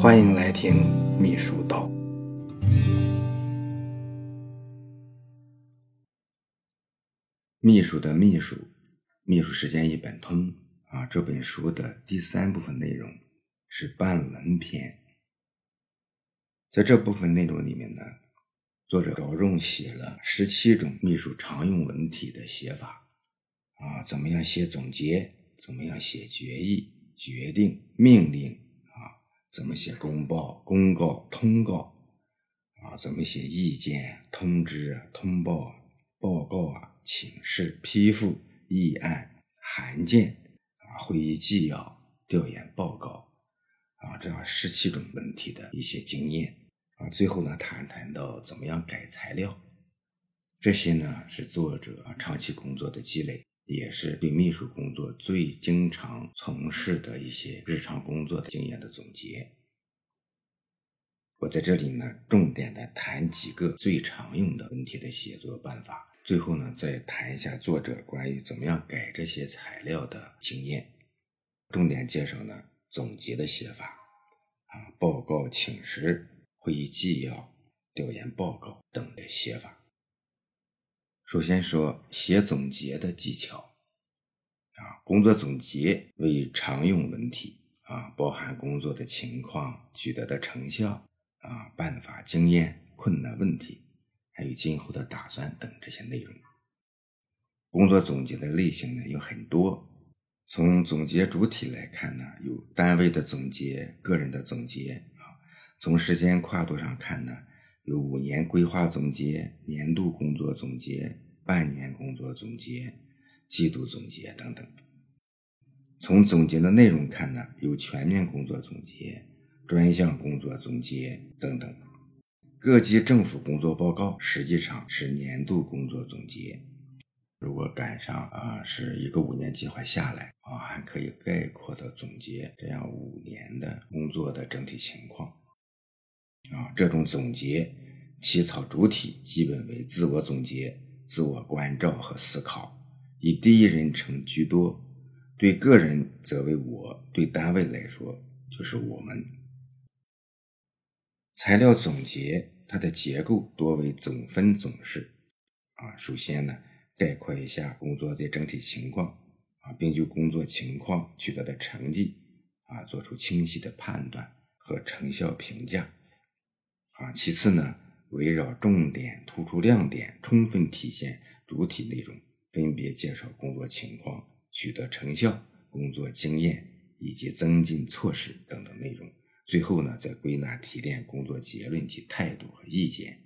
欢迎来听秘书道。秘书的秘书，秘书时间一本通啊！这本书的第三部分内容是半文篇，在这部分内容里面呢，作者着重写了十七种秘书常用文体的写法啊，怎么样写总结，怎么样写决议、决定、命令，怎么写公报、公告、通告啊，怎么写意见、通知、通报、报告啊。请示、批复、议案、函件啊，会议纪要、调研报告啊，这样十七种问题的一些经验啊。最后呢，谈谈到怎么样改材料，这些呢是作者长期工作的积累，也是对秘书工作最经常从事的一些日常工作的经验的总结。我在这里呢，重点的谈几个最常用的问题的写作办法。最后呢，再谈一下作者关于怎么样改这些材料的经验，重点介绍呢总结的写法啊，报告请示、会议纪要、调研报告等的写法。首先说写总结的技巧啊，工作总结为常用文体啊，包含工作的情况、取得的成效啊、办法、经验、困难问题。还有今后的打算等这些内容。工作总结的类型呢有很多，从总结主体来看呢，有单位的总结、个人的总结啊。从时间跨度上看呢，有五年规划总结、年度工作总结、半年工作总结、季度总结等等。从总结的内容看呢，有全面工作总结、专项工作总结等等。各级政府工作报告实际上是年度工作总结，如果赶上啊是一个五年计划下来啊，还可以概括的总结这样五年的工作的整体情况。啊，这种总结起草主体基本为自我总结、自我关照和思考，以第一人称居多，对个人则为我，对单位来说就是我们。材料总结，它的结构多为总分总式。啊，首先呢，概括一下工作的整体情况，啊，并就工作情况取得的成绩，啊，做出清晰的判断和成效评价。啊，其次呢，围绕重点、突出亮点，充分体现主体内容，分别介绍工作情况、取得成效、工作经验以及增进措施等等内容。最后呢，再归纳提炼工作结论及态度和意见。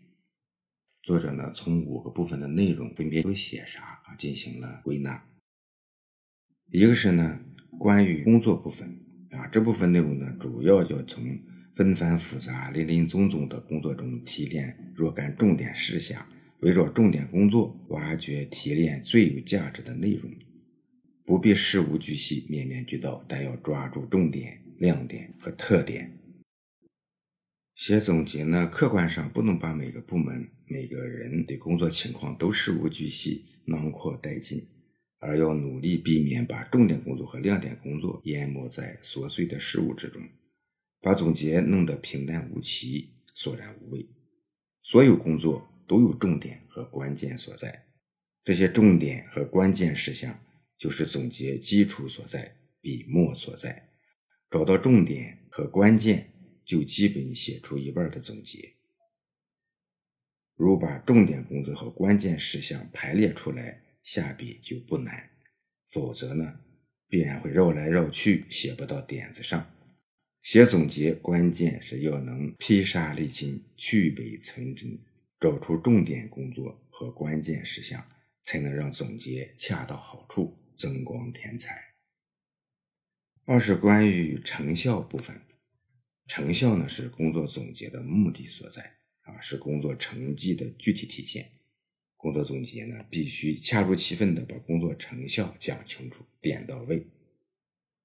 作者呢，从五个部分的内容分别都写啥啊，进行了归纳。一个是呢，关于工作部分啊，这部分内容呢，主要要从纷繁复杂、林林总总的工作中提炼若干重点事项，围绕重点工作挖掘提炼最有价值的内容，不必事无巨细、面面俱到，但要抓住重点。亮点和特点。写总结呢，客观上不能把每个部门、每个人的工作情况都事无巨细囊括殆尽，而要努力避免把重点工作和亮点工作淹没在琐碎的事物之中，把总结弄得平淡无奇、索然无味。所有工作都有重点和关键所在，这些重点和关键事项就是总结基础所在、笔墨所在。找到重点和关键，就基本写出一半的总结。如把重点工作和关键事项排列出来，下笔就不难；否则呢，必然会绕来绕去，写不到点子上。写总结，关键是要能披沙沥金、去伪存真，找出重点工作和关键事项，才能让总结恰到好处，增光添彩。二是关于成效部分，成效呢是工作总结的目的所在啊，是工作成绩的具体体现。工作总结呢，必须恰如其分的把工作成效讲清楚、点到位。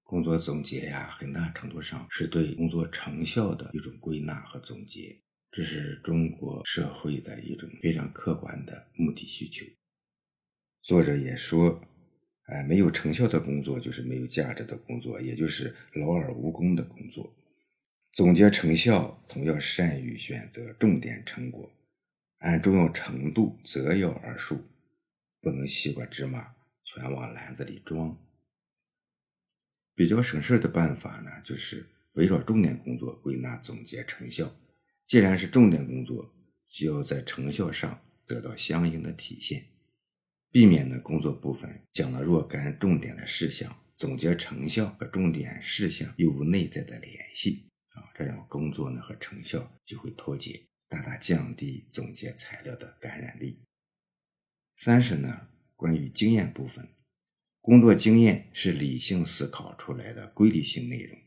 工作总结呀，很大程度上是对工作成效的一种归纳和总结，这是中国社会的一种非常客观的目的需求。作者也说。哎，没有成效的工作就是没有价值的工作，也就是劳而无功的工作。总结成效，同样善于选择重点成果，按重要程度择要而述，不能西瓜芝麻全往篮子里装。比较省事的办法呢，就是围绕重点工作归纳总结成效。既然是重点工作，就要在成效上得到相应的体现，避免呢工作部分讲了若干重点的事项，总结成效和重点事项又无内在的联系啊，这样工作呢和成效就会脱节，大大降低总结材料的感染力。三是呢，关于经验部分，工作经验是理性思考出来的规律性内容，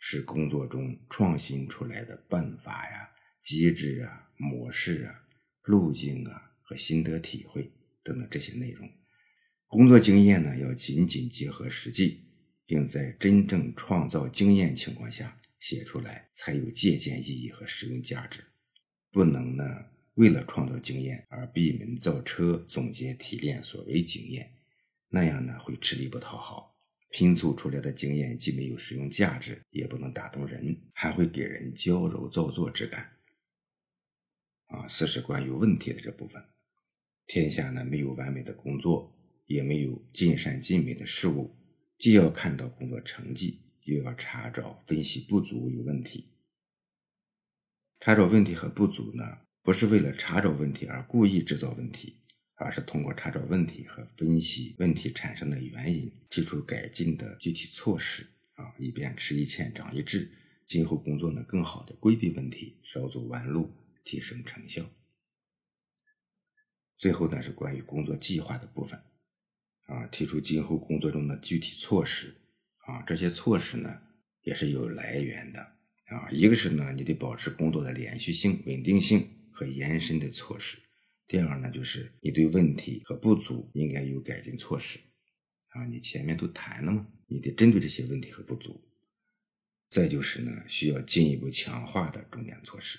是工作中创新出来的办法呀。机制啊、模式啊、路径啊和心得体会等等这些内容，工作经验呢要紧紧结合实际，并在真正创造经验情况下写出来，才有借鉴意义和实用价值。不能呢为了创造经验而闭门造车，总结提炼所谓经验，那样呢会吃力不讨好，拼凑出来的经验既没有实用价值，也不能打动人，还会给人矫揉造作之感。啊，四是关于问题的这部分。天下呢没有完美的工作，也没有尽善尽美的事物，既要看到工作成绩，又要查找分析不足与问题。查找问题和不足呢，不是为了查找问题而故意制造问题，而是通过查找问题和分析问题产生的原因，提出改进的具体措施啊，以便吃一堑长一智，今后工作呢更好的规避问题，少走弯路。提升成效。最后呢是关于工作计划的部分，啊，提出今后工作中的具体措施，啊，这些措施呢也是有来源的，啊，一个是呢你得保持工作的连续性、稳定性和延伸的措施，第二呢就是你对问题和不足应该有改进措施，啊，你前面都谈了嘛，你得针对这些问题和不足，再就是呢需要进一步强化的重点措施。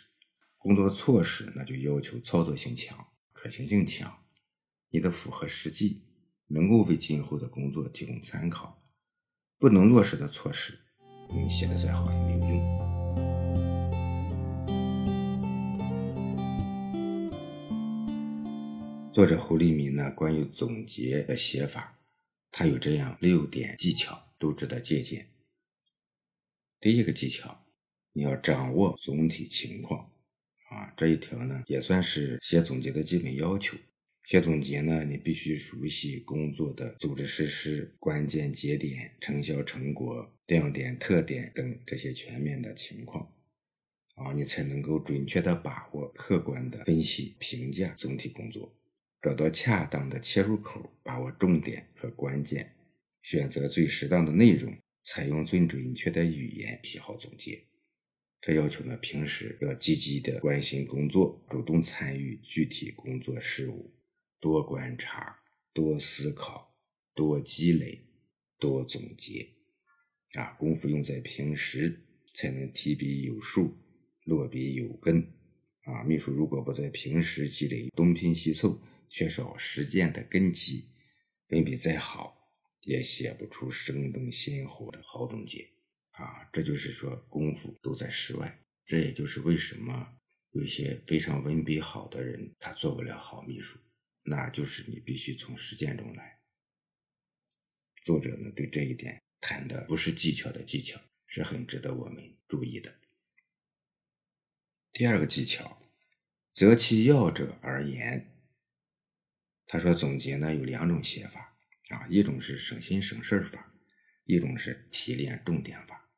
工作措施那就要求操作性强、可行性强，你得符合实际，能够为今后的工作提供参考。不能落实的措施，你写的再好也没有用。作者胡立民呢，关于总结的写法，他有这样六点技巧，都值得借鉴。第一个技巧，你要掌握总体情况。啊，这一条呢也算是写总结的基本要求。写总结呢，你必须熟悉工作的组织实施、关键节点、成效成果、亮点特点等这些全面的情况，啊，你才能够准确的把握、客观的分析、评价总体工作，找到恰当的切入口，把握重点和关键，选择最适当的内容，采用最准确的语言写好总结。这要求呢，平时要积极的关心工作，主动参与具体工作事务，多观察，多思考，多积累，多总结，啊，功夫用在平时，才能提笔有数，落笔有根。啊，秘书如果不在平时积累东拼西凑，缺少实践的根基，文笔再好，也写不出生动鲜活的好总结。啊，这就是说功夫都在室外，这也就是为什么有些非常文笔好的人他做不了好秘书，那就是你必须从实践中来。作者呢对这一点谈的不是技巧的技巧，是很值得我们注意的。第二个技巧，择其要者而言。他说总结呢有两种写法啊，一种是省心省事法，一种是提炼重点法。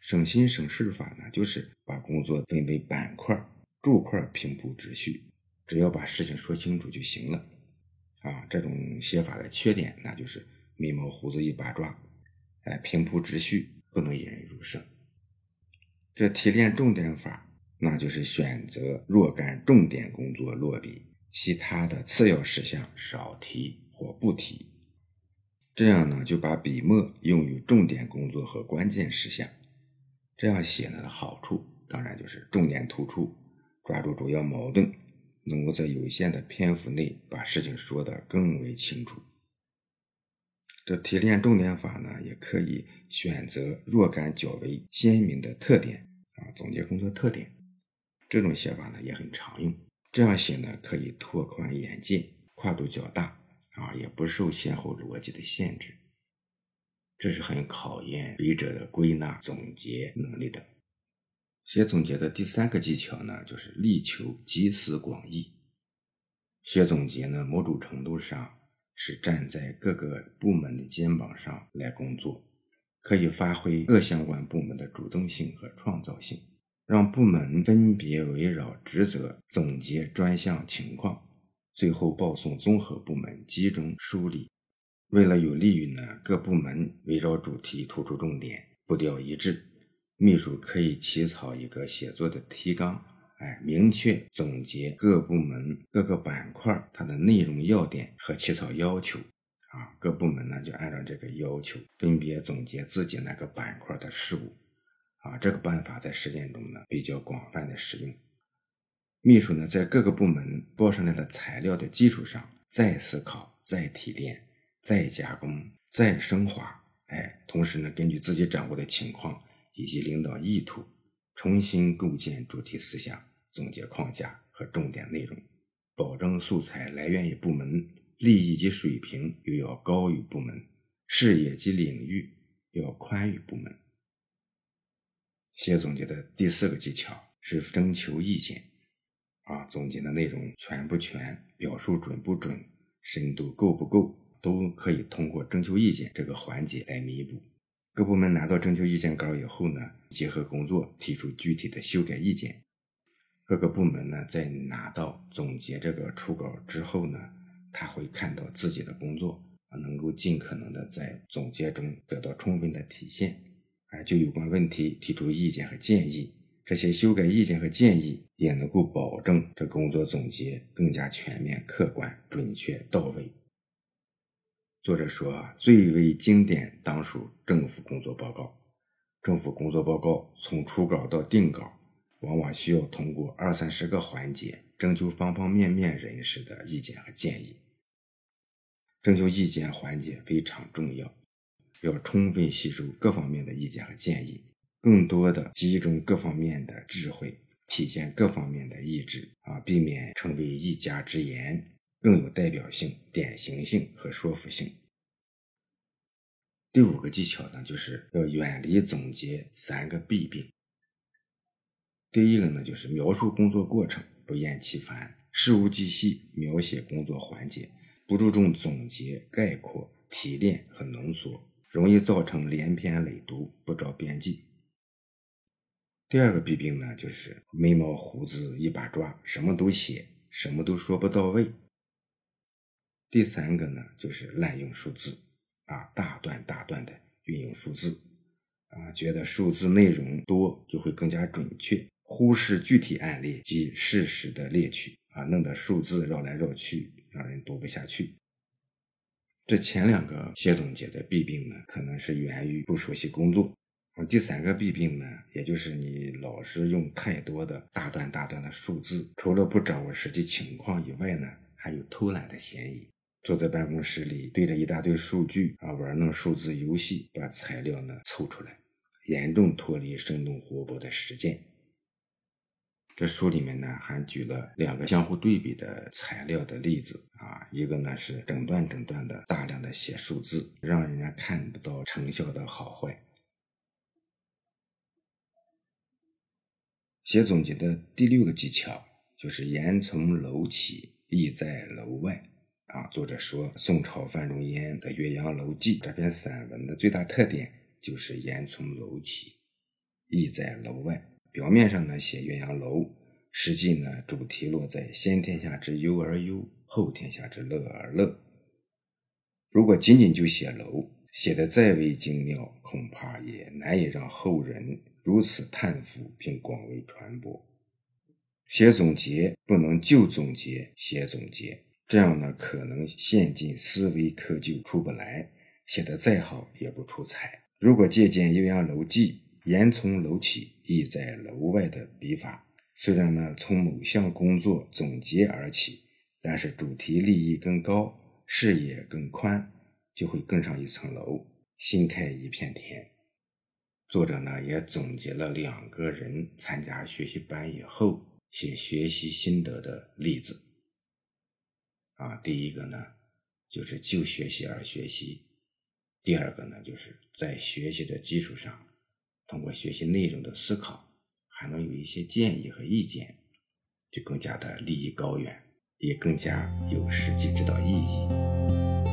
省心省事法呢，就是把工作分为板块、柱块，平铺直叙，只要把事情说清楚就行了。啊，这种写法的缺点，那就是眉毛胡子一把抓，哎，平铺直叙不能引人入胜。这提炼重点法，那就是选择若干重点工作落笔，其他的次要事项少提或不提，这样呢，就把笔墨用于重点工作和关键事项。这样写呢好处，当然就是重点突出，抓住主要矛盾，能够在有限的篇幅内把事情说得更为清楚。这提炼重点法呢，也可以选择若干较为鲜明的特点啊，总结工作特点。这种写法呢也很常用。这样写呢，可以拓宽眼界，跨度较大啊，也不受先后逻辑的限制。这是很考验笔者的归纳总结能力的。写总结的第三个技巧呢，就是力求集思广益。写总结呢，某种程度上是站在各个部门的肩膀上来工作，可以发挥各相关部门的主动性和创造性，让部门分别围绕职责总结专项情况，最后报送综合部门集中梳理。为了有利于呢各部门围绕主题突出重点，步调一致，秘书可以起草一个写作的提纲。哎，明确总结各部门各个板块它的内容要点和起草要求啊，各部门呢就按照这个要求分别总结自己那个板块的事务啊。这个办法在实践中呢比较广泛的使用。秘书呢在各个部门报上来的材料的基础上，再思考、再提炼、再加工、再升华。哎，同时呢，根据自己掌握的情况以及领导意图，重新构建主题思想。总结框架和重点内容，保证素材来源于部门，利益及水平又要高于部门，视野及领域要宽于部门。写总结的第四个技巧是征求意见，啊，总结的内容全不全，表述准不准，深度够不够，都可以通过征求意见这个环节来弥补。各部门拿到征求意见稿以后呢，结合工作提出具体的修改意见。各个部门呢，在拿到总结这个初稿之后呢，他会看到自己的工作啊，能够尽可能的在总结中得到充分的体现，哎，就有关问题提出意见和建议，这些修改意见和建议也能够保证这工作总结更加全面、客观、准确、到位。作者说，最为经典当属政府工作报告，政府工作报告从初稿到定稿。往往需要通过二三十个环节征求方方面面人士的意见和建议。征求意见环节非常重要，要充分吸收各方面的意见和建议，更多的集中各方面的智慧，体现各方面的意志啊，避免成为一家之言，更有代表性、典型性和说服性。第五个技巧呢，就是要远离总结三个弊病。第一个呢，就是描述工作过程不厌其烦，事无巨细描写工作环节，不注重总结、概括、提炼和浓缩，容易造成连篇累牍，不着边际。第二个弊病呢，就是眉毛胡子一把抓，什么都写，什么都说不到位。第三个呢，就是滥用数字，啊，大段大段的运用数字，啊，觉得数字内容多就会更加准确。忽视具体案例及事实的列举啊，弄得数字绕来绕去，让人读不下去。这前两个写总结的弊病呢，可能是源于不熟悉工作。而第三个弊病呢，也就是你老是用太多的大段大段的数字，除了不掌握实际情况以外呢，还有偷懒的嫌疑。坐在办公室里对着一大堆数据啊，玩弄数字游戏，把材料呢凑出来，严重脱离生动活泼的实践。这书里面呢，还举了两个相互对比的材料的例子啊，一个呢是整段整段的大量的写数字，让人家看不到成效的好坏。写总结的第六个技巧就是言从楼起，意在楼外啊。作者说，宋朝范仲淹的《岳阳楼记》这篇散文的最大特点就是言从楼起，意在楼外。表面上呢写岳阳楼，实际呢主题落在先天下之忧而忧，后天下之乐而乐。如果仅仅就写楼，写的再为精妙，恐怕也难以让后人如此叹服并广为传播。写总结不能就总结写总结，这样呢可能陷进思维窠臼出不来，写的再好也不出彩。如果借鉴《岳阳楼记》。言从楼起，意在楼外的笔法，虽然呢从某项工作总结而起，但是主题立意更高，视野更宽，就会更上一层楼，新开一片天。作者呢也总结了两个人参加学习班以后写学习心得的例子。啊，第一个呢就是就学习而学习，第二个呢就是在学习的基础上，通过学习内容的思考，还能有一些建议和意见，就更加的利益高远，也更加有实际指导意义。